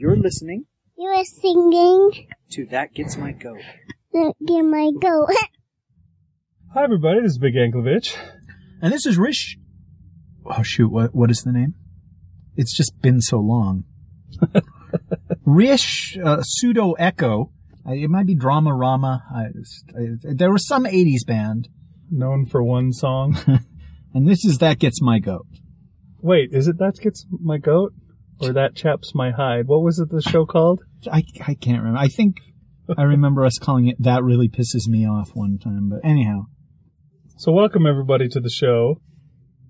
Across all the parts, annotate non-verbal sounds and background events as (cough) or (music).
You're listening You're singing to That Gets My Goat. That Get My Goat. (laughs) Hi, everybody. This is Big Anklevich. And this is Rish. Oh shoot, what what is the name? It's just been so long. (laughs) Rish uh, pseudo echo. Uh, it might be Drama Rama. I, I, there was some '80s band, Known for one song. (laughs) and this is that gets my goat. Wait, is it That Gets My Goat? Or That Chaps My Hide? What was it the show called? I I can't remember. I think I remember us calling it "That Really Pisses Me Off" one time. But anyhow, So, welcome everybody to the show.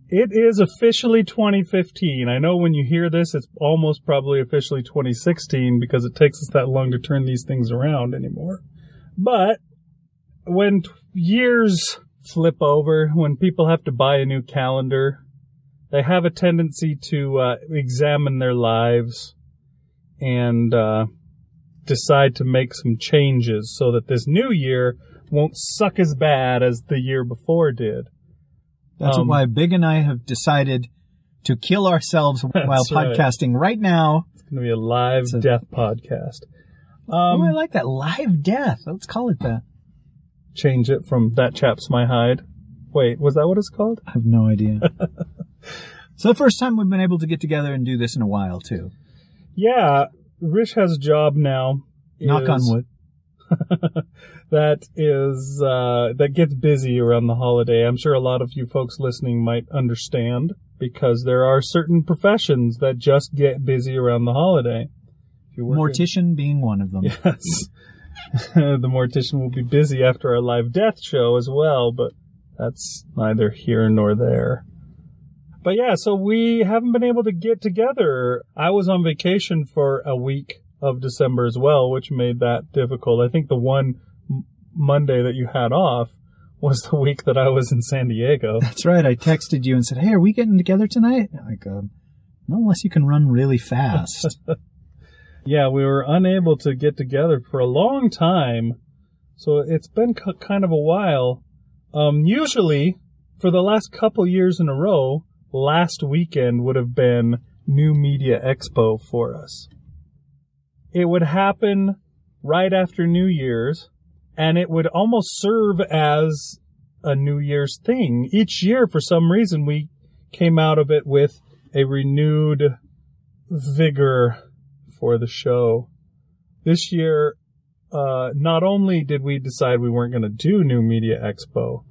It is officially 2015. I know when you hear this, it's almost probably officially 2016 because it takes us that long to turn these things around anymore. But when t- years flip over, when people have to buy a new calendar, they have a tendency to uh, examine their lives and uh, decide to make some changes so that this new year won't suck as bad as the year before did. that's Um, why Big and I have decided to kill ourselves (laughs) while That's right. podcasting right now. It's going to be a live a- death podcast. oh, I Um, like that live death. Let's call it that. change it from that chap's my hide. Wait, was that what it's called? I have no idea. (laughs) so the first time we've been able to get together and do this in a while too. Yeah, Rich has a job now. Knock on wood. (laughs) that is uh, that gets busy around the holiday. I'm sure a lot of you folks listening might understand because there are certain professions that just get busy around the holiday. Work in- Mortician being one of them. Yes. (laughs) the mortician will be busy after our live death show as well, but that's neither here nor there. But yeah, so we haven't been able to get together. I was on vacation for a week of December as well, which made that difficult. I think the one M- Monday that you had off was the week that I was in San Diego. (laughs) That's right. I texted you and said, "Hey, are we getting together tonight?" Like, um, not unless you can run really fast. (laughs) Yeah, we were unable to get together for a long time. So it's been k- kind of a while. Um, usually, for the last couple years in a row, last weekend would have been New Media Expo for us. It would happen right after New Year's, and it would almost serve as a New Year's thing. Each year, for some reason, we came out of it with a renewed vigor for the show. This year, uh, not only did we decide we weren't going to do New Media Expo,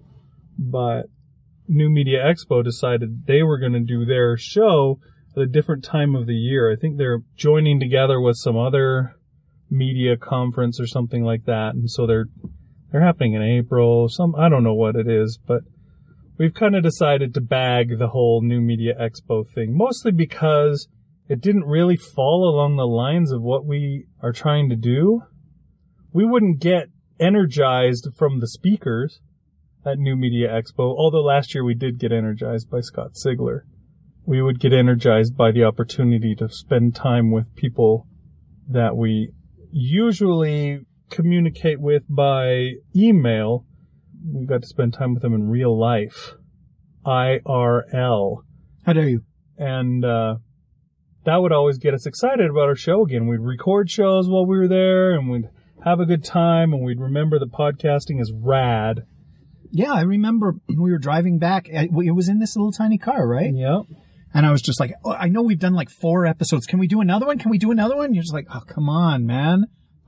but New Media Expo decided they were going to do their show at a different time of the year. I think they're joining together with some other media conference or something like that, and so they're they're happening in April. Some I don't know what it is, but we've kind of decided to bag the whole New Media Expo thing, mostly because it didn't really fall along the lines of what we are trying to do. We wouldn't get energized from the speakers at New Media Expo, although last year we did get energized by Scott Sigler. We would get energized by the opportunity to spend time with people that we usually communicate with by email. We got to spend time with them in real life. IRL How dare you? and uh, that would always get us excited about our show again. We'd record shows while we were there, and we'd have a good time, and we'd remember that podcasting is rad. Yeah, I remember we were driving back. It was in this little tiny car, right? Yep. And I was just like, oh, I know we've done like four episodes. Can we do another one? Can we do another one? You're just like, oh, come on, man.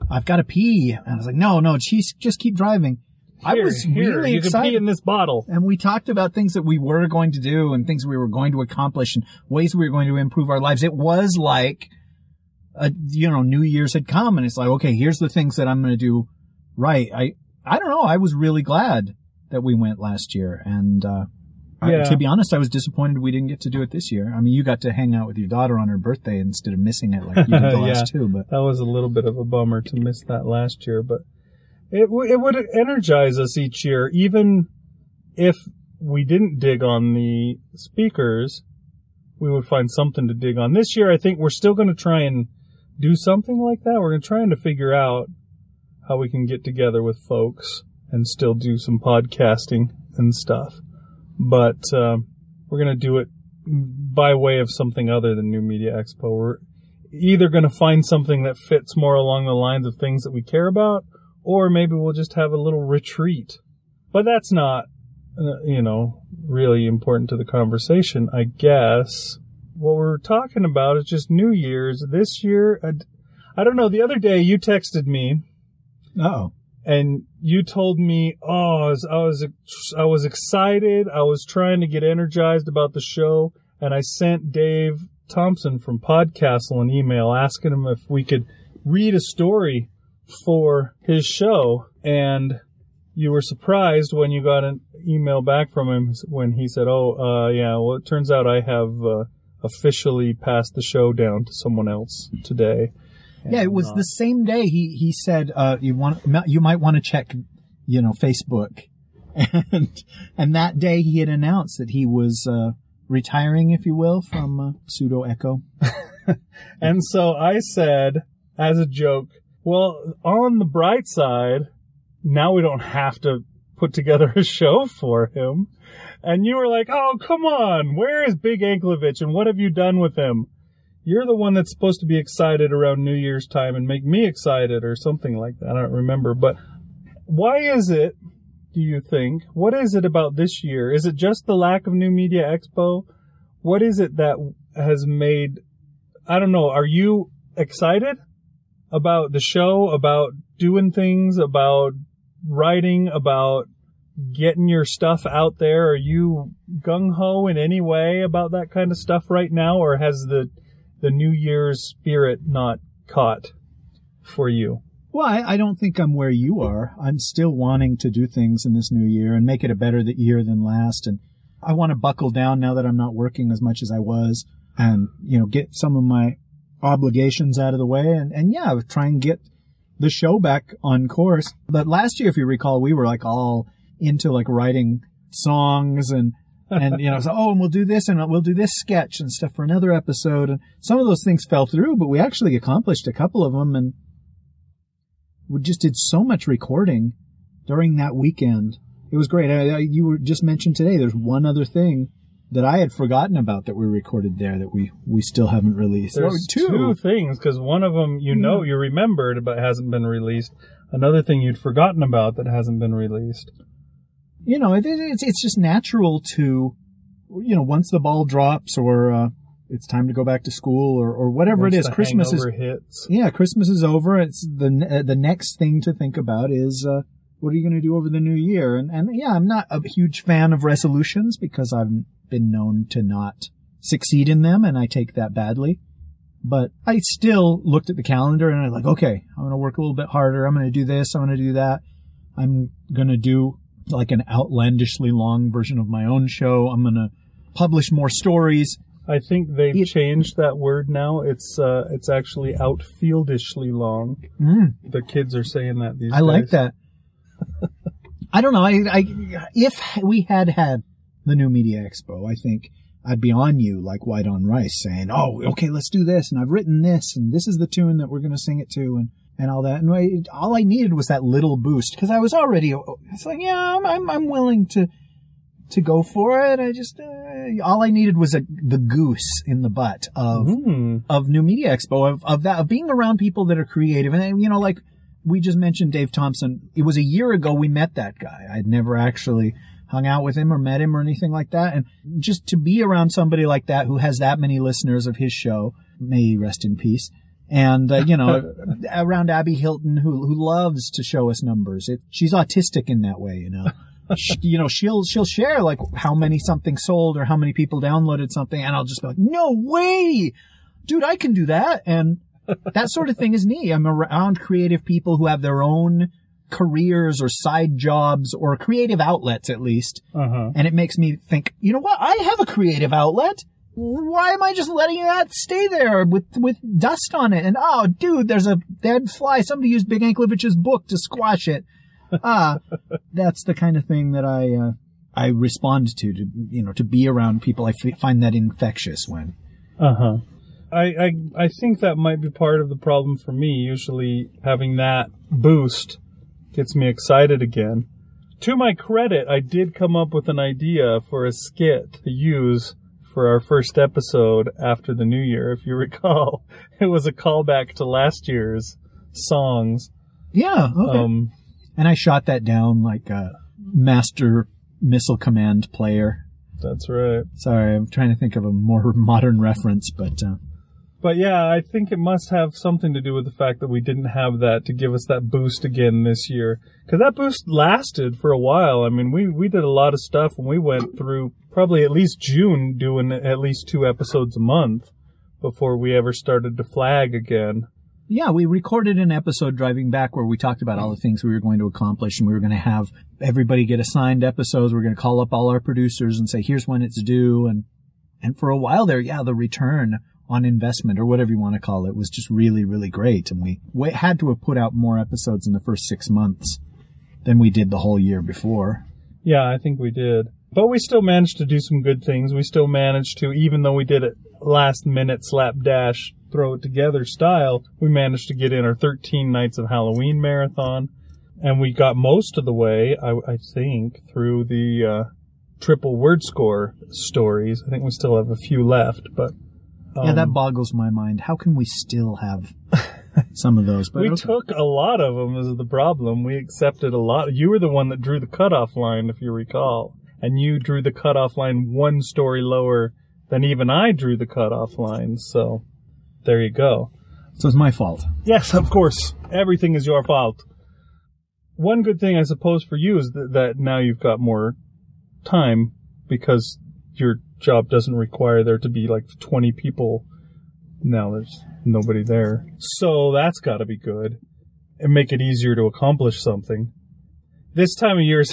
I've got to pee. And I was like, no, no, geez, just keep driving. I Here, was here, really you can excited. pee in this bottle. and we talked about things that we were going to do and things we were going to accomplish and ways we were going to improve our lives. It was like, a, you know, New Year's had come and it's like, okay, here's the things that I'm going to do right. I, I don't know. I was really glad that we went last year. And, uh, I- to be honest, I was disappointed we didn't get to do it this year. I mean, you got to hang out with your daughter on her birthday instead of missing it like you did the (laughs) Yeah. last two, but That was a little bit of a bummer to miss that last year, but it w- it would energize us each year, even if we didn't dig on the speakers. We would find something to dig on. This year, I think we're still going to try and do something like that. We're trying to figure out how we can get together with folks and still do some podcasting and stuff. But um, we're going to do it by way of something other than New Media Expo. We're either going to find something that fits more along the lines of things that we care about, or maybe we'll just have a little retreat. But that's not, uh, you know, really important to the conversation, I guess. What we're talking about is just New Year's. This year, I, I don't know, the other day you texted me Oh. And you told me, oh, I was, I was, I was excited. I was trying to get energized about the show, and I sent Dave Thompson from Podcastle an email asking him if we could read a story for his show, and you were surprised when you got an email back from him when he said, "Oh, uh, yeah, well, it turns out I have uh, officially passed the show down to someone else today." Yeah, it was And, uh, the same day he he said uh, you want you might want to check you know Facebook, (laughs) and and that day he had announced that he was uh, retiring, if you will, from uh, pseudo Echo. (laughs) And so I said, as a joke, well, on the bright side, now we don't have to put together a show for him. And you were like, oh, come on. Where is Big Anklevich and what have you done with him? You're the one that's supposed to be excited around New Year's time and make me excited or something like that. I don't remember. But why is it, do you think? What is it about this year? Is it just the lack of New Media Expo? What is it that has made I don't know. Are you excited about the show, about doing things, about writing, about getting your stuff out there? Are you gung ho in any way about that kind of stuff right now, or has the the New Year's spirit not caught for you? Well, I, I don't think I'm where you are. I'm still wanting to do things in this new year and make it a better year than last. And I want to buckle down now that I'm not working as much as I was and, you know, get some of my obligations out of the way and, and yeah, try and get the show back on course. But last year, if you recall, we were like all into like writing songs and, and, you know, so, oh, and we'll do this and we'll do this sketch and stuff for another episode. And some of those things fell through, but we actually accomplished a couple of them and, we just did so much recording during that weekend. It was great. I, I, you were just mentioned today. There's one other thing that I had forgotten about that we recorded there that we we still haven't released. There's Or two, things because one of them you hmm. know you remembered but hasn't been released. Another thing you'd forgotten about that hasn't been released. You know, it, it's it's just natural to, you know, once the ball drops or uh, it's time to go back to school or or whatever Once it is. Christmas is hits. yeah, Christmas is over. It's the uh, the next thing to think about is uh, what are you going to do over the new year? And and yeah, I'm not a huge fan of resolutions because I've been known to not succeed in them, and I take that badly. But I still looked at the calendar and I'm like, okay, I'm going to work a little bit harder. I'm going to do this. I'm going to do that. I'm going to do like an outlandishly long version of my own show. I'm going to publish more stories. I think they've It- changed that word now. It's uh, it's actually outfieldishly long. Mm. The kids are saying that these I like that. (laughs) I don't know. I, I, if we had had the new media expo, I think I'd be on you like white on rice saying, Oh, okay, let's do this. And I've written this and this is the tune that we're going to sing it to and, and all that. And I, all I needed was that little boost because I was already, it's like, yeah, I'm, I'm, I'm willing to, to go for it. I just, uh, all I needed was a, the goose in the butt of, Hmm. of New Media Expo, of, of that, of being around people that are creative. And, you know, like we just mentioned Dave Thompson. It was a year ago we met that guy. I'd never actually hung out with him or met him or anything like that. And just to be around somebody like that who has that many listeners of his show, may he rest in peace. And, uh, you know, (laughs) around Abby Hilton who, who loves to show us numbers. It, she's autistic in that way, you know. (laughs) She- you know, she'll, she'll share like how many something sold or how many people downloaded something. And I'll just be like, no way dude, I can do that. And that sort of thing is me. I'm around creative people who have their own careers or side jobs or creative outlets at least. Uh huh. And it makes me think, you know what? I have a creative outlet. Why am I just letting that stay there with, with dust on it? And oh, dude, there's a dead fly. Somebody used Big Anklevich's book to squash it. Ah, (laughs) that's the kind of thing that I, uh, I respond to, to, you know, to be around people. I f- find that infectious when, Uh huh. I, I I think that might be part of the problem for me. Usually, having that boost gets me excited again. To my credit, I did come up with an idea for a skit to use for our first episode after the new year, if you (laughs) recall. It was a callback to last year's songs. Yeah. Okay. Um, and I shot that down like a master missile command player. that's right. Sorry, I'm trying to think of a more (laughs) modern reference, but uh, But yeah, I think it must have something to do with the fact that we didn't have that to give us that boost again this year. Because that boost lasted for a while. I mean, we, we did a lot of stuff and we went through probably at least June doing at least two episodes a month before we ever started to flag again. yeah, we recorded an episode driving back where we talked about all the things we were going to accomplish and we were going to have everybody get assigned episodes. We're going to call up all our producers and say, here's when it's due. And, and for a while there, yeah, the return on investment or whatever you want to call it was just really, really great. And we, we had to have put out more episodes in the first six months than we did the whole year before. Yeah, I think we did. But we still managed to do some good things. We still managed to, even though we did it last minute slapdash, throw it together style, we managed to get in our 13 nights of Halloween marathon. And we got most of the way, I, I think, through the uh, triple word score stories. I think we still have a few left, but. yeah, that um, boggles my mind. How can we still have some of those? (laughs) But we okay. took a lot of them is the problem. We accepted a lot. You were the one that drew the cutoff line, if you recall. And you drew the cutoff line one story lower than even I drew the cutoff line. So there you go. so it's my fault. Yes, of course. Everything is your fault. One good thing, I suppose, for you is that, that now you've got more time because your job doesn't require there to be like 20 people. Now there's nobody there. So that's got to be good and make it easier to accomplish something. This time of year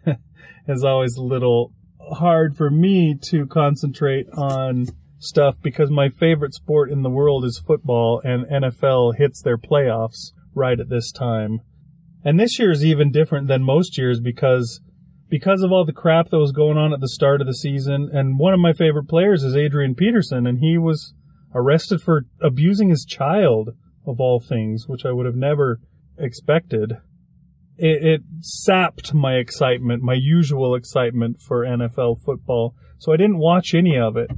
(laughs) is, always a little hard for me to concentrate on stuff because my favorite sport in the world is football and NFL hits their playoffs right at this time. And this year is even different than most years because because of all the crap that was going on at the start of the season and one of my favorite players is Adrian Peterson and he was arrested for abusing his child of all things, which I would have never expected. It, it sapped my excitement, my usual excitement for NFL football. So I didn't watch any of it.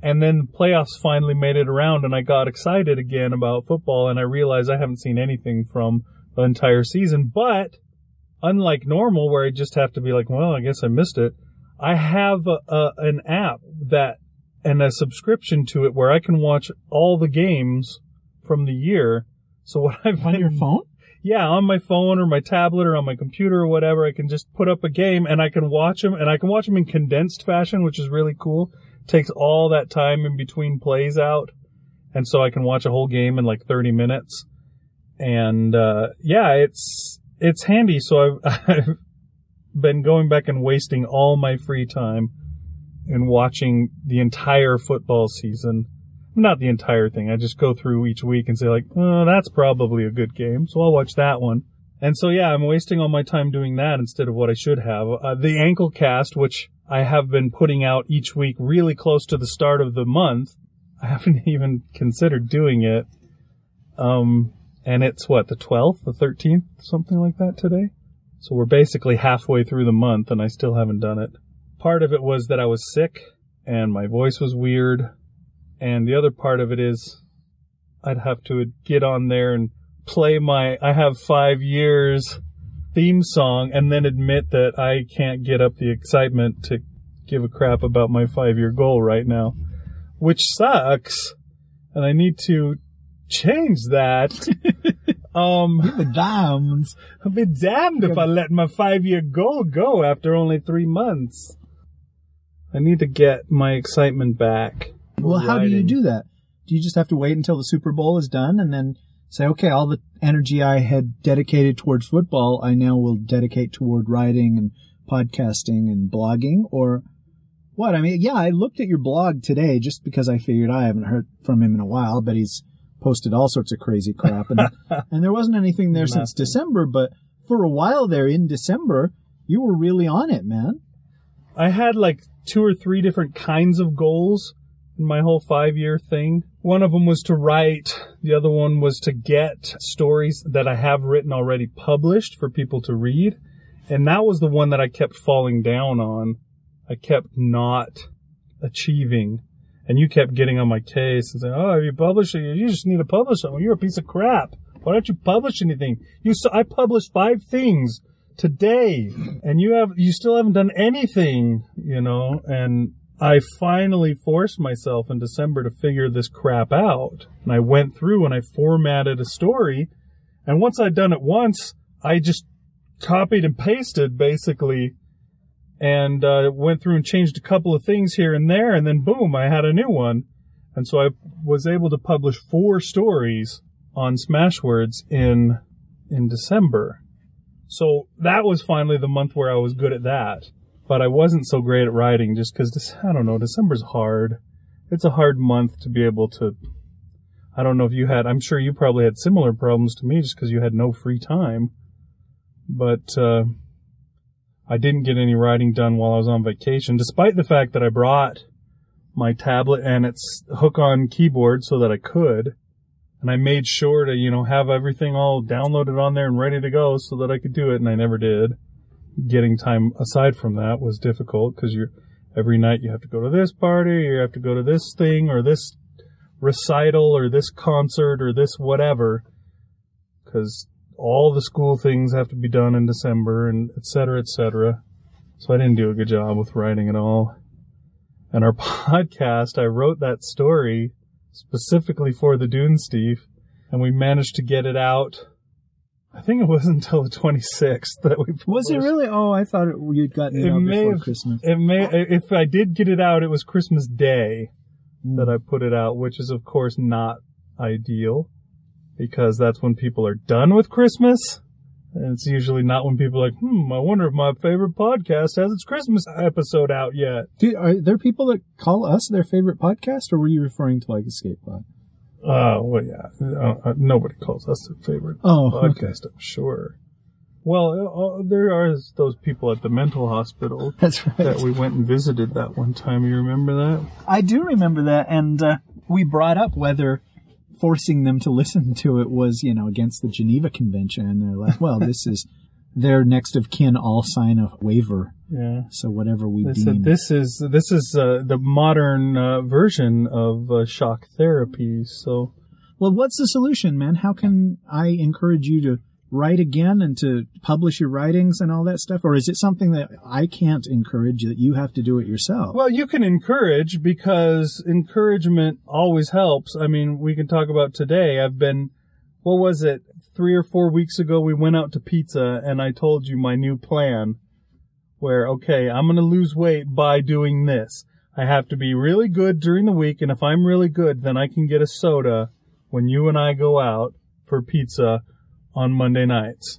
And then the playoffs finally made it around and I got excited again about football and I realized I haven't seen anything from the entire season. But unlike normal where I just have to be like, well, I guess I missed it. I have a, a, an app that and a subscription to it where I can watch all the games from the year. So what (laughs) I've On been, your phone? Yeah, on my phone or my tablet or on my computer or whatever, I can just put up a game and I can watch them and I can watch them in condensed fashion, which is really cool. Takes all that time in between plays out. And so I can watch a whole game in like 30 minutes. And, uh, yeah, it's, it's handy. So I've, (laughs) I've been going back and wasting all my free time in watching the entire football season. Not the entire thing. I just go through each week and say like, oh, that's probably a good game. So I'll watch that one. And so yeah, I'm wasting all my time doing that instead of what I should have. Uh, the ankle cast, which I have been putting out each week really close to the start of the month. (laughs) I haven't even considered doing it. Um, and it's what, the 12th, the 13th, something like that today? So we're basically halfway through the month and I still haven't done it. Part of it was that I was sick and my voice was weird. And the other part of it is I'd have to get on there and play my I have five years theme song and then admit that I can't get up the excitement to give a crap about my five year goal right now, which sucks. And I need to change that. (laughs) um, The diamonds. I'll be damned if I let my five year goal go after only three months. I need to get my excitement back. Well, how do you do that? Do you just have to wait until the Super Bowl is done and then say, okay, all the energy I had dedicated towards football, I now will dedicate toward writing and podcasting and blogging? Or what? I mean, yeah, I looked at your blog today just because I figured I haven't heard from him in a while, but he's posted all sorts of crazy crap. And, (laughs) and there wasn't anything there since December, but for a while there in December, you were really on it, man. I had like two or three different kinds of goals my whole five year thing. One of them was to write. The other one was to get stories that I have written already published for people to read. And that was the one that I kept falling down on. I kept not achieving. And you kept getting on my case and saying, "Oh, have you published it? You just need to publish it. Well, you're a piece of crap. Why don't you publish anything? You, saw, I published five things today, and you have, you still haven't done anything, you know." And I finally forced myself in December to figure this crap out, and I went through and I formatted a story. And once I'd done it once, I just copied and pasted basically and uh, went through and changed a couple of things here and there, and then boom, I had a new one. And so I was able to publish four stories on Smashwords in in December. So that was finally the month where I was good at that. But I wasn't so great at writing just because I don't know. December's hard. It's a hard month to be able to. I don't know if you had. I'm sure you probably had similar problems to me just because you had no free time. But uh, I didn't get any writing done while I was on vacation, despite the fact that I brought my tablet and its hook-on keyboard so that I could. And I made sure to, you know, have everything all downloaded on there and ready to go so that I could do it, and I never did. Getting time aside from that was difficult because you're every night you have to go to this party, you have to go to this thing or this recital or this concert or this whatever, because all the school things have to be done in December and et cetera, et cetera. So I didn't do a good job with writing at all. And our (laughs) podcast, I wrote that story specifically for the Dunesteef, and we managed to get it out. I think it wasn't until the 26th that we Was it really? Oh, I thought it, you'd gotten it, It out may before have- Christmas. It may, if I did get it out, it was Christmas Day Mm. that I put it out, which is of course not ideal because that's when people are done with Christmas. And it's usually not when people are like, hmm, I wonder if my favorite podcast has its Christmas episode out yet. Do, are there people that call us their favorite podcast, or were you referring to like Escape Pod? Oh, well, yeah. Uh, uh, nobody calls us their favorite Oh, okay. podcast, I'm sure. Well, uh, there are those people at the mental hospital (laughs) That's right. that we went and visited that one time. You remember that? I do remember that, and uh, we brought up whether forcing them to listen to it was, you know, against the Geneva Convention, and they're like, "Well, this is their next of kin. All sign a waiver, Yeah. so whatever we They deem." said this is this is uh, the modern uh, version of uh, shock therapy. So Well, what's the solution, man? How can I encourage you to write again and to publish your writings and all that stuff? Or is it something that I can't encourage that you have to do it yourself? well, you can encourage because encouragement always helps. I mean, we can talk about today. I've been what was it three or four weeks ago? We went out to pizza, and I told you my new plan. Where okay, I'm going to lose weight by doing this. I have to be really good during the week, and if I'm really good, then I can get a soda when you and I go out for pizza on Monday nights.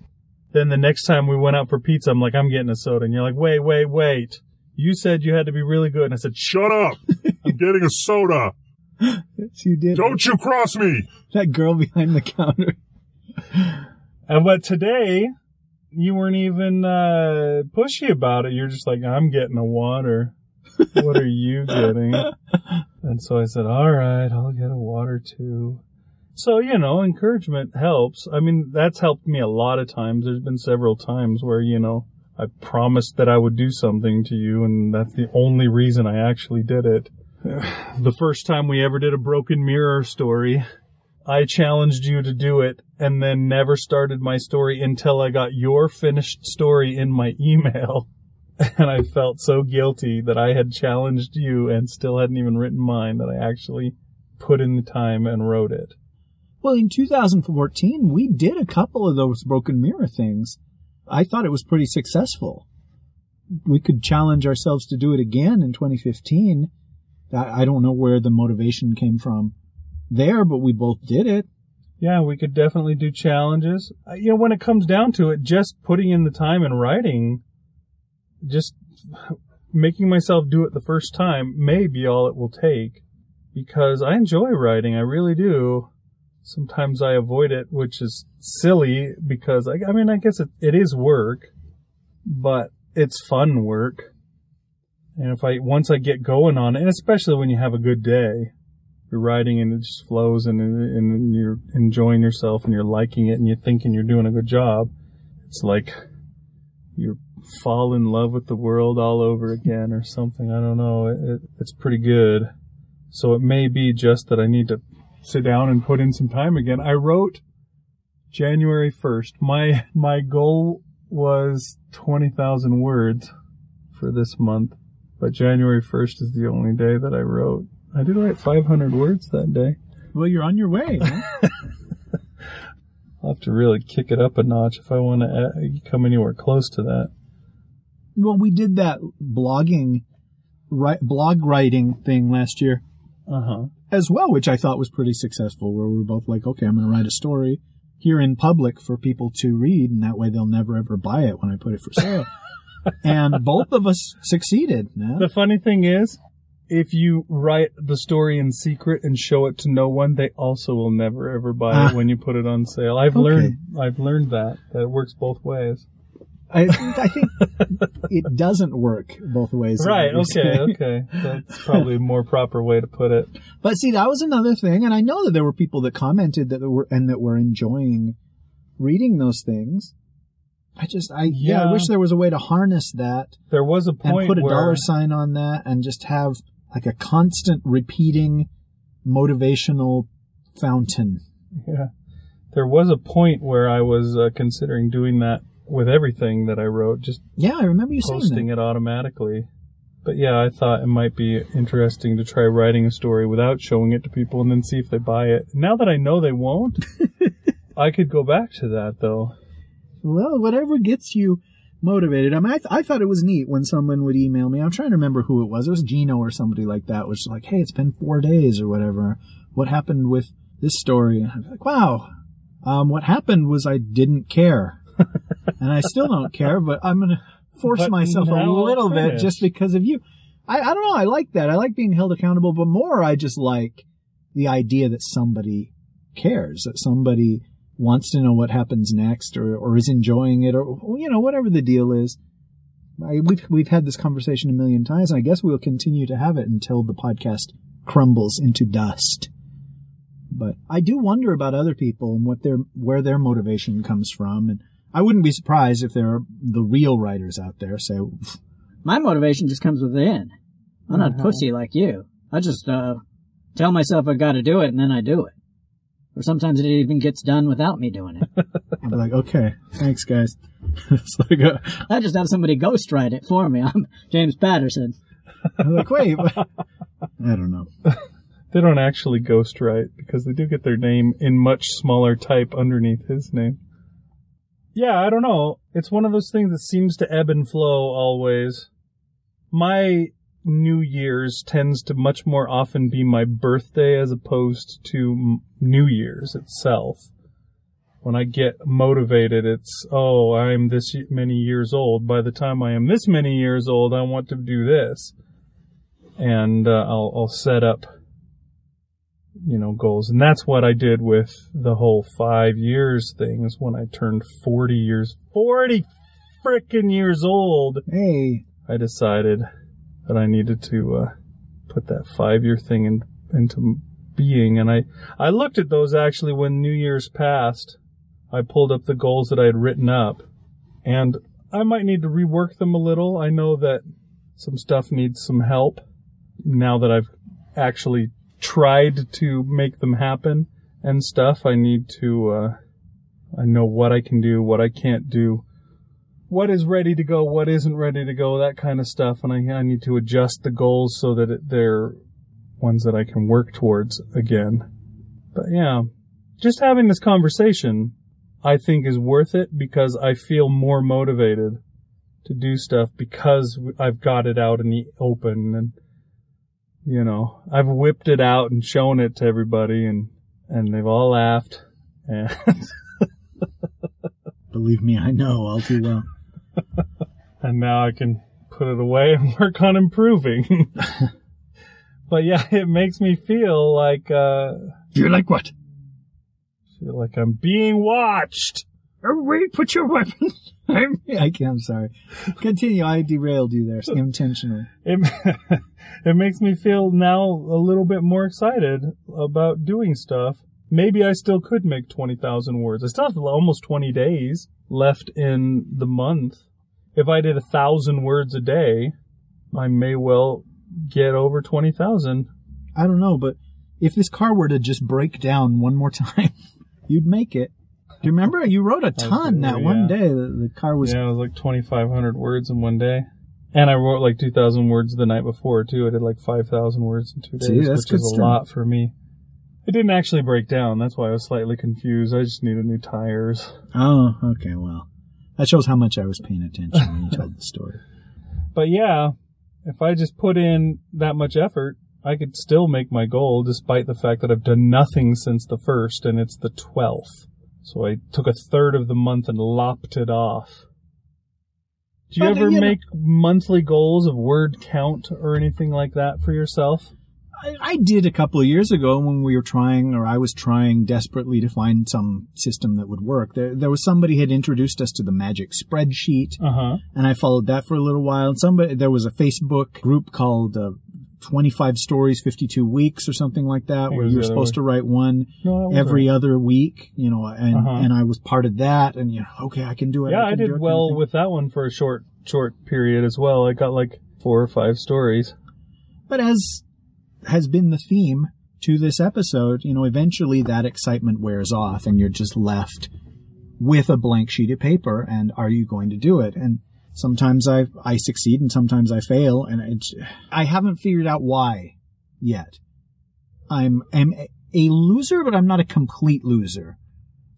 Then the next time we went out for pizza, I'm like, I'm getting a soda. And you're like, wait, wait, wait. You said you had to be really good. And I said, Shut up! I'm (laughs) getting a soda. Yes, you did. Don't you cross me! That girl behind the counter. and but today, you weren't even uh, pushy about it. You're just like, I'm getting a water. what are you getting? And so I said, all right, I'll get a water too. So, you know, encouragement helps. I mean, that's helped me a lot of times. There's been several times where, you know, I promised that I would do something to you, and that's the only reason I actually did it. Uh, the first time we ever did a broken mirror story, I challenged you to do it and then never started my story until I got your finished story in my email. (laughs) And I felt so guilty that I had challenged you and still hadn't even written mine that I actually put in the time and wrote it. Well, in 2014, we did a couple of those broken mirror things. I thought it was pretty successful. We could challenge ourselves to do it again in 2015. I, don't know where the motivation came from there, but we both did it. Yeah, we could definitely do challenges. Uh, You know, when it comes down to it, just putting in the time and writing, just making myself do it the first time may be all it will take because I enjoy writing. I really do. Sometimes I avoid it, which is silly because I, I mean, I guess it, it is work, but it's fun work. And if I, once I get going on it, and especially when you have a good day, you're writing and it just flows and, and you're enjoying yourself and you're liking it and you're thinking you're doing a good job. It's like you're fall in love with the world all over again or something. I don't know. It, it, it's pretty good. So it may be just that I need to sit down and put in some time again. I wrote January 1st. My, my goal was 20,000 words for this month, but January 1st is the only day that I wrote. I did write 500 words that day. Well, you're on your way. huh? (laughs) I'll have to really kick it up a notch if I want to come anywhere close to that. well, we did that blogging, ri- blog writing thing last year Uh huh. as well, which I thought was pretty successful. Where we were both like, okay, I'm going to write a story here in public for people to read, and that way they'll never ever buy it when I put it for sale. (laughs) and both of us succeeded. Yeah? The funny thing is, if you write the story in secret and show it to no one, they also will never ever buy Ah. it when you put it on sale. I've Okay. learned I've learned that that it works both ways. I, I think it doesn't work both ways. Right. (laughs) Okay. Okay. That's probably a more proper way to put it. But see, that was another thing, and I know that there were people that commented that were and that were enjoying reading those things. I just, I yeah, I wish there was a way to harness that There was a and point put a where dollar sign on that, and just have like a constant repeating motivational fountain. yeah, there was a point where I was uh, considering doing that with everything that I wrote, just Yeah, I remember you saying posting it automatically. But yeah, I thought it might be interesting to try writing a story without showing it to people and then see if they buy it. Now that I know they won't, (laughs) I could go back to that though. Well, whatever gets you motivated. I mean, I, th- I thought it was neat when someone would email me. I'm trying to remember who it was. It was Gino or somebody like that, which was like, hey, it's been four days or whatever. What happened with this story? And I'm like, wow. Um, what happened was I didn't care. (laughs) and I still don't care, but I'm going to force But myself a little bit just because of you. I, I don't know. I like that. I like being held accountable, but more I just like the idea that somebody cares, that somebody wants to know what happens next or, or is enjoying it or, you know, whatever the deal is. I, we've, we've had this conversation a million times and I guess we'll continue to have it until the podcast crumbles into dust. But I do wonder about other people and what their, where their motivation comes from. And I wouldn't be surprised if there are the real writers out there say, My motivation just comes within. I'm not a pussy like you. I just uh, tell myself I got to do it, and then I do it. Or sometimes it even gets done without me doing it. (laughs) I'll be like, okay, thanks guys. it's like, a, I just have somebody ghostwrite it for me. I'm James Patterson. (laughs) I'm like, wait, but, I don't know. (laughs) They don't actually ghostwrite because they do get their name in much smaller type underneath his name. Yeah, I don't know. It's one of those things that seems to ebb and flow always. My New Year's tends to much more often be my birthday as opposed to New Year's itself. When I get motivated, it's, oh, I'm this many years old. By the time I am this many years old, I want to do this. And uh, I'll, I'll set up you know, goals. And that's what I did with the whole five years thing is when I turned 40 years, 40 freaking years old, Hey, I decided that I needed to, uh, put that five year thing in, into being. And I, I looked at those actually when New Year's passed. I pulled up the goals that I had written up and I might need to rework them a little. I know that some stuff needs some help now that I've actually tried to make them happen and stuff. I need to, uh, I know what I can do, what I can't do, what is ready to go, what isn't ready to go, that kind of stuff. And I, I need to adjust the goals so that it, they're ones that I can work towards again. But yeah, just having this conversation, I think is worth it because I feel more motivated to do stuff because I've got it out in the open and you know, I've whipped it out and shown it to everybody and, and they've all laughed and believe me, I know all too well. (laughs) and now I can put it away and (laughs) work on improving. (laughs) but yeah, it makes me feel like, uh, You're like what? feel like I'm being watched. Oh, wait, put your weapon. (laughs) I'm, I can't, I'm sorry. Continue. I derailed you there intentionally. It, it makes me feel now a little bit more excited about doing stuff. Maybe I still could make 20,000 words. I still have almost 20 days left in the month. If I did a thousand words a day, I may well get over 20,000. I don't know, but if this car were to just break down one more (laughs) time, you'd make it. Do you remember? You wrote a ton that one day. The, the car was. Yeah, it was like 2,500 words in one day. And I wrote like 2,000 words the night before too. I did like 5,000 words in two days, See, that's which good is a stuff. lot for me. It didn't actually break down. That's why I was slightly confused. I just needed new tires. Oh, okay. Well, that shows how much I was paying attention when you told the story. (laughs) But yeah, if I just put in that much effort, I could still make my goal despite the fact that I've done nothing since the first and it's the 12th. So I took a third of the month and lopped it off. Do you But, ever you know- make monthly goals of word count or anything like that for yourself? I, I did a couple of years ago when we were trying, or I was trying desperately to find some system that would work. There, there was somebody had introduced us to the magic spreadsheet, Uh huh. and I followed that for a little while. And somebody, there was a Facebook group called uh, 25 Stories, 52 Weeks, or something like that, where you were the other supposed way. to write one No, every right. other week, you know, and Uh-huh. and I was part of that, and you know, okay, I can do it. Yeah, I do did it kind of well with that one for a short, short period as well. I got like four or five stories. But as has been the theme to this episode, you know, eventually that excitement wears off and you're just left with a blank sheet of paper and are you going to do it? And sometimes I I succeed and sometimes I fail and it's, I haven't figured out why yet. I'm am a loser, but I'm not a complete loser.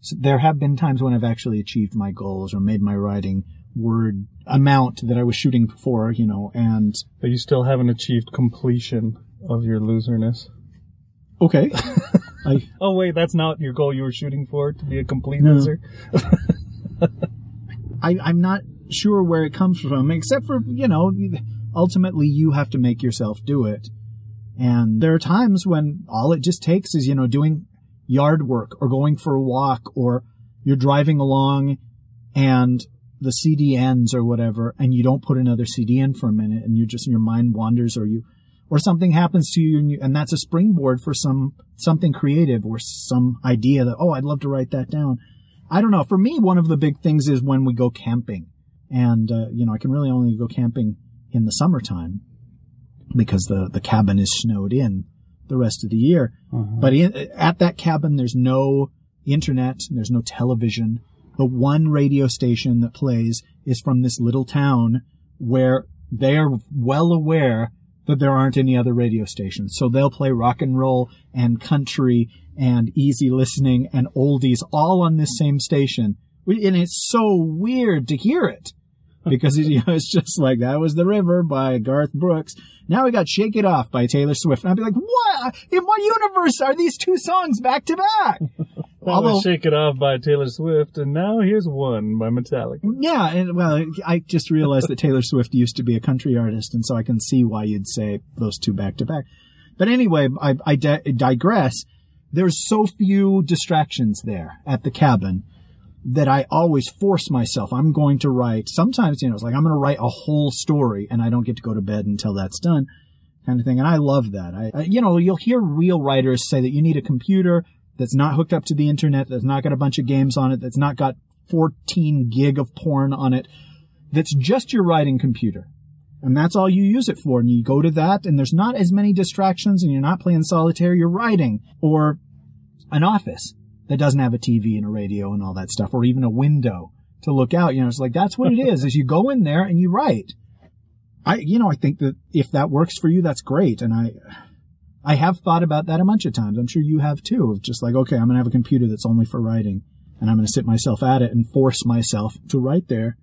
So there have been times when I've actually achieved my goals or made my writing word amount that I was shooting for, you know, and But you still haven't achieved completion of your loserness. okay. (laughs) I Oh wait, that's not your goal you were shooting for, to be a complete No. loser? (laughs) I, I'm not sure where it comes from, except for, you know, ultimately you have to make yourself do it. And there are times when all it just takes is, you know, doing yard work or going for a walk or you're driving along and the CD ends or whatever and you don't put another CD in for a minute and you just, your mind wanders or you, or something happens to you and, you and that's a springboard for some, something creative or some idea that, oh, I'd love to write that down. I don't know. For me, one of the big things is when we go camping. And, uh, you know, I can really only go camping in the summertime because the, the cabin is snowed in the rest of the year. But in, at that cabin, there's no internet, there's no television. The one radio station that plays is from this little town where they are well aware that there aren't any other radio stations. So they'll play rock and roll and country and easy listening and oldies all on this same station. And it's so weird to hear it (laughs) because you know, it's just like that was the river by Garth Brooks. Now we got Shake It Off by Taylor Swift. And I'd be like, what? In what universe are these two songs back to back? (laughs) That Although- was Shake It Off by Taylor Swift, and now here's one by Metallica. Yeah, and well, I just realized that Taylor Swift used to be a country artist, and so I can see why you'd say those two back to back. But anyway, I, I di- digress. There's so few distractions there at the cabin that I always force myself. I'm going to write. Sometimes, you know, it's like I'm going to write a whole story, and I don't get to go to bed until that's done, kind of thing. And I love that. I, I you know, you'll hear real writers say that you need a computer that's not hooked up to the internet, that's not got a bunch of games on it, that's not got 14 gig of porn on it, that's just your writing computer. And that's all you use it for. And you go to that and there's not as many distractions and you're not playing solitaire, you're writing. Or an office that doesn't have a TV and a radio and all that stuff, or even a window to look out. You know, it's like that's what it (laughs) is, is you go in there and you write. I, you know, I think that if that works for you, that's great. And I, I have thought about that a bunch of times. I'm sure you have too, of just like, okay, I'm going to have a computer that's only for writing and I'm going to sit myself at it and force myself to write there.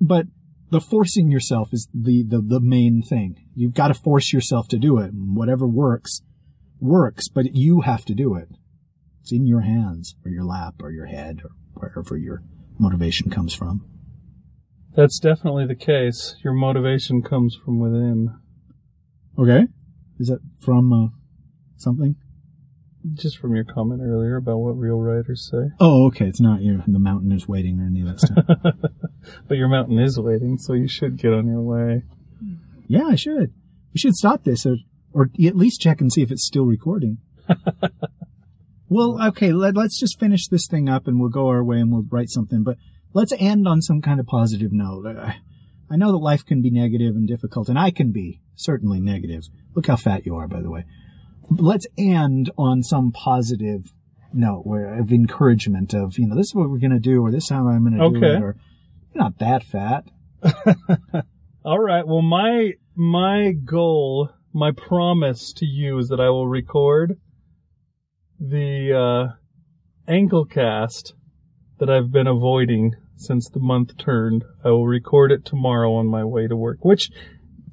But the forcing yourself is the, the, the main thing. You've got to force yourself to do it. And Whatever works, works, but you have to do it. It's in your hands or your lap or your head or wherever your motivation comes from. That's definitely the case. Your motivation comes from within. Okay. Is that from, uh, something? Just from your comment earlier about what real writers say. Oh, okay. It's not your, the mountain is waiting or any of that stuff. (laughs) But your mountain is waiting, so you should get on your way. Yeah, I should. We should stop this or, or at least check and see if it's still recording. (laughs) well, okay, let, let's just finish this thing up and we'll go our way and we'll write something. But let's end on some kind of positive note. I- I know that life can be negative and difficult, and I can be certainly negative. Look how fat you are, by the way. Let's end on some positive note where of encouragement of, you know, this is what we're going to do, or this is how I'm going to do it, or you're not that fat. (laughs) All right. Well, my my goal, my promise to you is that I will record the uh, ankle cast that I've been avoiding since the month turned. I will record it tomorrow on my way to work, which,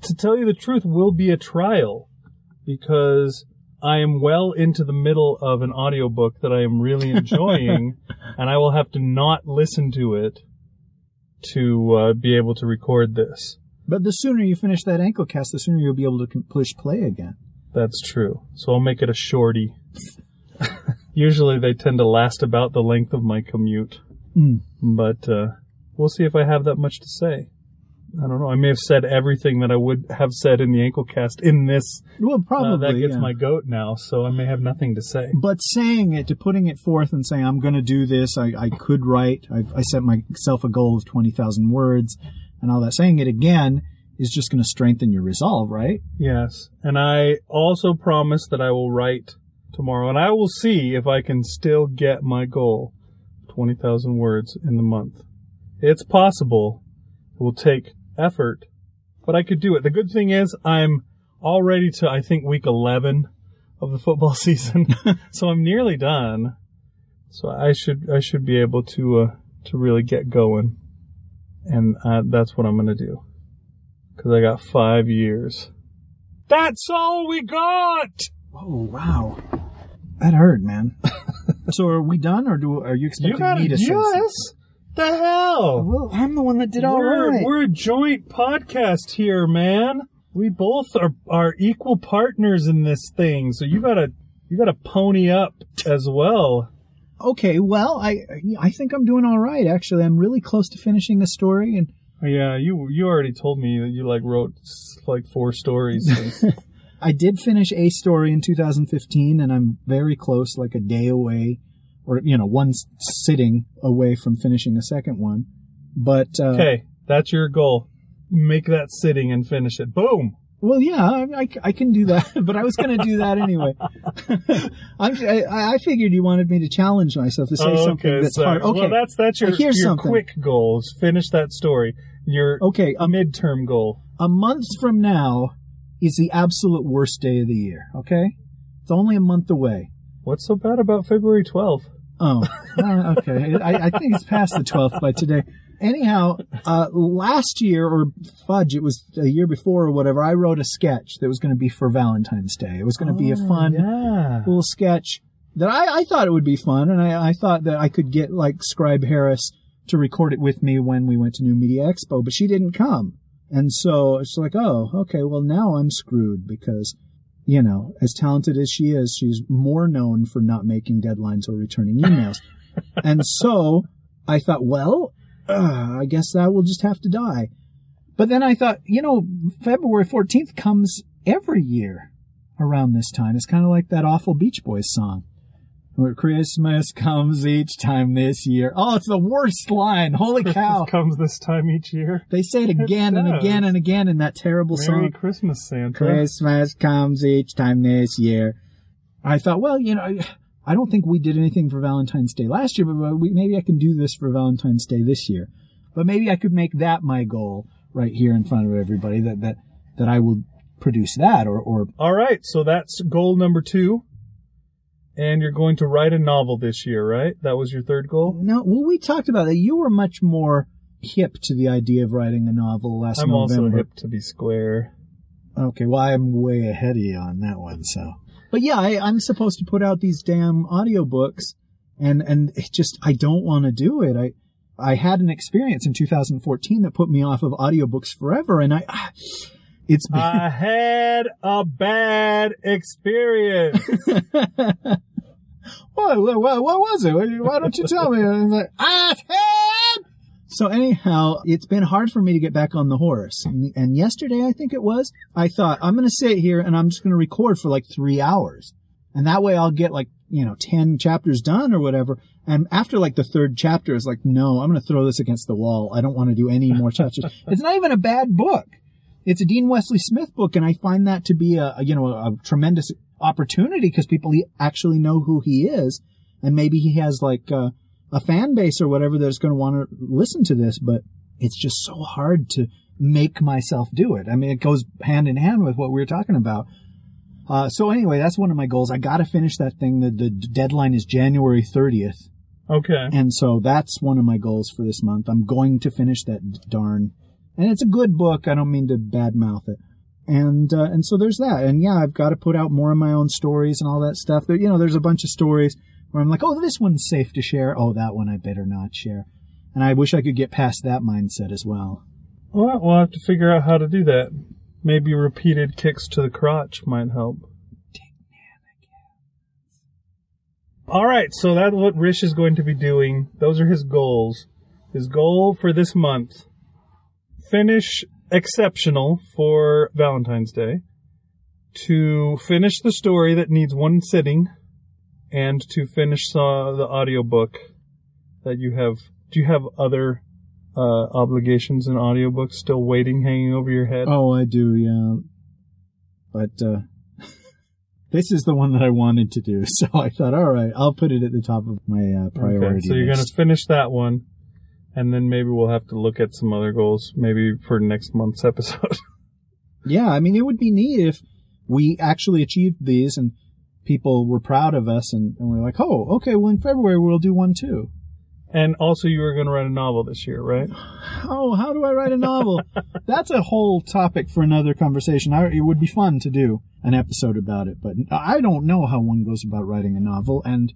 to tell you the truth, will be a trial because I am well into the middle of an audiobook that I am really (laughs) enjoying, and I will have to not listen to it to uh, be able to record this. But the sooner you finish that ankle cast, the sooner you'll be able to push play again. That's true. So I'll make it a shorty. (laughs) Usually they tend to last about the length of my commute. Mm. But uh, we'll see if I have that much to say. I don't know. I may have said everything that I would have said in the ankle cast in this. Well, Uh, probably. that gets yeah. my goat now, so I may have nothing to say. But saying it, to putting it forth and saying, I'm going to do this, I, I could write, I, I set myself a goal of 20,000 words and all that. Saying it again is just going to strengthen your resolve, right? Yes. And I also promise that I will write tomorrow, and I will see if I can still get my goal 20,000 words in the month. It's possible. It will take effort, but I could do it. The good thing is I'm already to, I think, week 11 of the football (laughs) season, so I'm nearly done. So I should, I should be able to, uh, to really get going. And uh, that's what I'm going to do. Cause I got five years. That's all we got! Oh, wow. That hurt, man. (laughs) so are we done or do, are you expecting You me to say something? The hell! Well, I'm the one that did all we're, right. we're a joint podcast here, man. We both are, are equal partners in this thing, so you gotta, you gotta pony up as well. Okay, well, I I think I'm doing all right. Actually, I'm really close to finishing the story, and oh, Yeah, you, you already told me that you like wrote like four stories. (laughs) (laughs) I did finish a story in 2015, and I'm very close, like a day away, or you know, one sitting away from finishing a second one. But uh, okay, that's your goal. Make that sitting and finish it. Boom! well, yeah, I, I, I can do that. (laughs) but I was going to do that anyway. (laughs) I, I figured you wanted me to challenge myself to say Oh, something okay, that's sorry. hard. Okay, Well, that's that's your, here's your something. quick goals. Finish that story. Your okay. a midterm goal. a month from now is the absolute worst day of the year. Okay, it's only a month away. What's so bad about February 12th? Oh, uh, okay. I, I think it's past the 12th by today. Anyhow, uh, last year, or fudge, it was a year before or whatever, I wrote a sketch that was going to be for Valentine's Day. It was going to be a Oh, fun yeah. little sketch that I, I thought it would be fun, and I, I thought that I could get, like, Scribe Harris to record it with me when we went to New Media Expo, but she didn't come. And so it's like, oh, okay, well, now I'm screwed because, you know, as talented as she is, she's more known for not making deadlines or returning emails. (laughs) and so I thought, well, uh, I guess that will just have to die. But then I thought, you know, February 14th comes every year around this time. It's kind of like that awful Beach Boys song. Where Christmas comes each time this year. Oh, it's the worst line. Holy cow. Christmas comes this time each year. They say it again and again and again in that terrible Merry song. Christmas, Santa. Christmas comes each time this year. I thought, well, you know, I don't think we did anything for Valentine's Day last year, but maybe I can do this for Valentine's Day this year. But maybe I could make that my goal right here in front of everybody that, that, that I will produce that or, or All right, so that's goal number two. And you're going to write a novel this year, right? That was your third goal? no, well, we talked about that. You were much more hip to the idea of writing a novel last I'm also hip to be square. Okay, well, I'm way ahead of you on that one, so. But yeah, I, I'm supposed to put out these damn audiobooks, and, and it just, I don't want to do it. I, I had an experience in 2014 that put me off of audiobooks forever, and I, ah, it's been, I had a bad experience. (laughs) what, what, what, was it? Why don't you tell me? And I was like, I've had. So anyhow, it's been hard for me to get back on the horse. And, and yesterday, I think it was, I thought, I'm going to sit here and I'm just going to record for like three hours. And that way I'll get like, you know, 10 chapters done or whatever. And after like the third chapter, it's like, no, I'm going to throw this against the wall. I don't want to do any more chapters. it's not even a bad book. It's a Dean Wesley Smith book, and I find that to be a, a you know a, tremendous opportunity because people actually know who he is, and maybe he has like a, a fan base or whatever that's going to want to listen to this. But it's just so hard to make myself do it. I mean, it goes hand in hand with what we were talking about. Uh, so anyway, that's one of my goals. I got to finish that thing. The, the deadline is January 30th. Okay. And so that's one of my goals for this month. I'm going to finish that darn, and it's a good book. I don't mean to badmouth it. And, uh, and so there's that. And yeah, I've got to put out more of my own stories and all that stuff. There, you know, there's a bunch of stories where I'm like, oh, this one's safe to share. Oh, that one I better not share. And I wish I could get past that mindset as well. Well, we'll have to figure out how to do that. Maybe repeated kicks to the crotch might help. All right, so that's what Rish is going to be doing. Those are his goals. His goal for this month finish exceptional for Valentine's Day, to finish the story that needs one sitting, and to finish uh, the audiobook that you have. Do you have other uh, obligations in audiobooks still waiting, hanging over your head? Oh, I do, yeah. But uh, (laughs) this is the one that I wanted to do, (laughs) so I thought, all right, I'll put it at the top of my uh, priority. Okay, so you're going to finish that one, and then maybe we'll have to look at some other goals, maybe for next month's (laughs) episode. Yeah, I mean, it would be neat if we actually achieved these and people were proud of us and, and we're like, oh, okay, well, in February we'll do one too. and also, you were going to write a novel this year, right? Oh, how do I write a novel? (laughs) That's a whole topic for another conversation. I, it would be fun to do an episode about it, but I don't know how one goes about writing a novel, and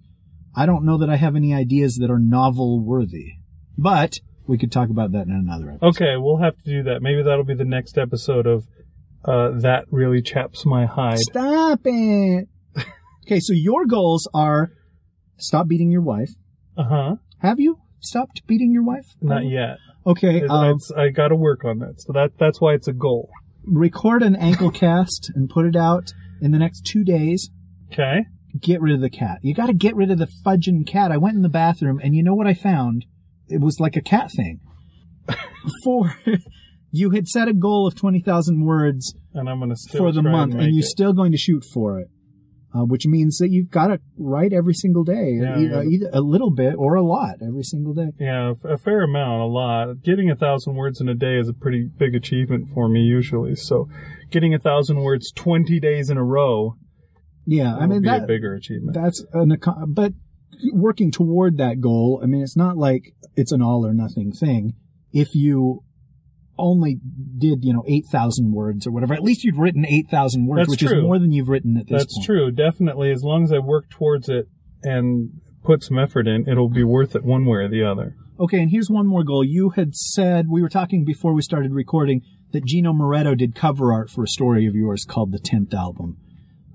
I don't know that I have any ideas that are novel worthy. But we could talk about that in another episode. Okay, we'll have to do that. Maybe that'll be the next episode of uh, That Really Chaps My Hide. Stop it. (laughs) okay, so your goals are stop beating your wife. Uh huh. Have you stopped beating your wife? Not yet. Okay, it's- I got to work on that. So that that's why it's a goal. record an ankle cast and put it out in the next two days. Okay. Get rid of the cat. You got to get rid of the fudging cat. I went in the bathroom and you know what I found? It was like a cat thing. (laughs) For you had set a goal of twenty thousand words And I'm gonna still for the month, and, and you're it. still going to shoot for it. Uh, which means that you've got to write every single day, Yeah, either, yeah. either a little bit or a lot every single day. Yeah, a fair amount, a lot. Getting a thousand words in a day is a pretty big achievement for me usually. So, getting a thousand words twenty days in a row Yeah, I mean be that a bigger achievement. that's an but working toward that goal. I mean, it's not like it's an all or nothing thing. If you only did, you know, eight thousand words or whatever, at least you've written eight thousand words, That's which true. is more than you've written at this That's point. true, definitely. As long as I work towards it and put some effort in, it'll be worth it one way or the other. Okay, and here's one more goal. You had said we were talking before we started recording that Gino Moretto did cover art for a story of yours called The Tenth Album.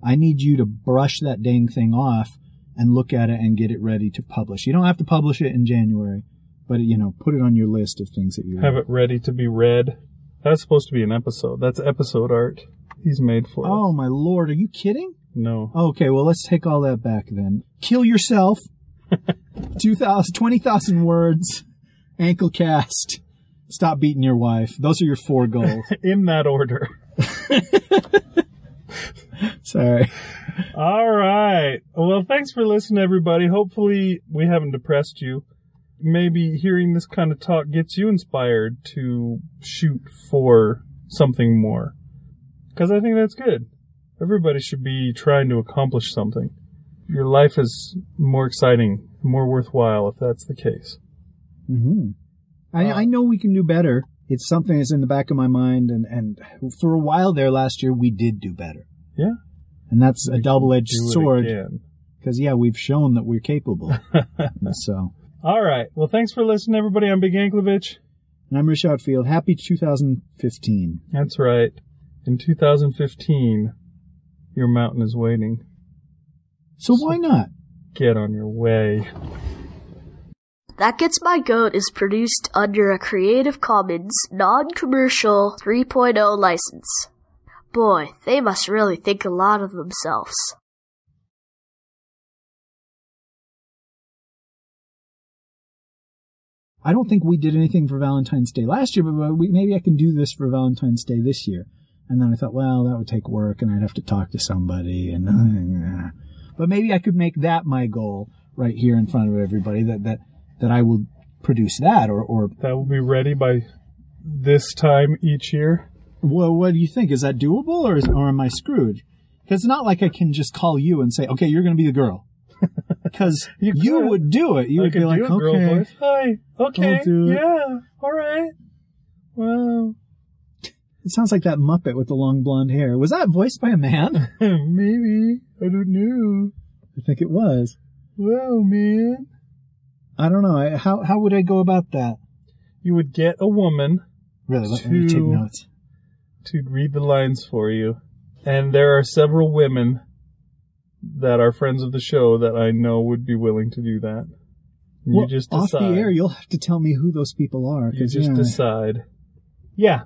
I need you to brush that dang thing off and look at it and get it ready to publish. You don't have to publish it in January, but you know, put it on your list of things that you Have it ready to be read. That's supposed to be an episode. That's episode art. He's made for Oh us. my lord, are you kidding? No. Okay, well let's take all that back then. Kill yourself. (laughs) 2,000, 20,000 words. Ankle cast. Stop beating your wife. Those are your four goals. (laughs) In that order. (laughs) Sorry. All right. Well, thanks for listening, everybody. Hopefully, we haven't depressed you. Maybe hearing this kind of talk gets you inspired to shoot for something more. Because I think that's good. Everybody should be trying to accomplish something. Your life is more exciting, more worthwhile if that's the case. hmm I, I know we can do better. It's something that's in the back of my mind, and, and for a while there last year, we did do better. Yeah. And that's a double-edged sword, because yeah, we've shown that we're capable. (laughs) so, All right. Well, thanks for listening, everybody. I'm Big Anklevich. and I'm Rish Outfield. Happy 2015. That's right. In 2015, your mountain is waiting. So why not? Get on your way. That Gets My Goat is produced under a Creative Commons non-commercial 3.0 license. Boy, they must really think a lot of themselves. I don't think we did anything for Valentine's Day last year, but we, maybe I can do this for Valentine's Day this year. And then I thought, well, that would take work and I'd have to talk to somebody and, (laughs) uh, but maybe I could make that my goal right here in front of everybody that, that, that I will produce that or, or, That will be ready by this time each year. Well, what do you think? Is that doable or is, or am I screwed? Cause it's not like I can just call you and say, okay, you're going to be the girl. (laughs) Cause You you, would do it. You I would be like, it, girl okay. voice. Hi. Okay. I'll do it. Yeah. All right. Wow. It sounds like that Muppet with the long blonde hair. Was that voiced by a man? (laughs) Maybe. I don't know. I think it was. Wow, man. I don't know. I- How how would I go about that? You would get a woman Really, let, let me take notes. To read the lines for you. And there are several women that are friends of the show that I know would be willing to do that. You Well, just off the air, you'll have to tell me who those people are. you just yeah, decide. Yeah.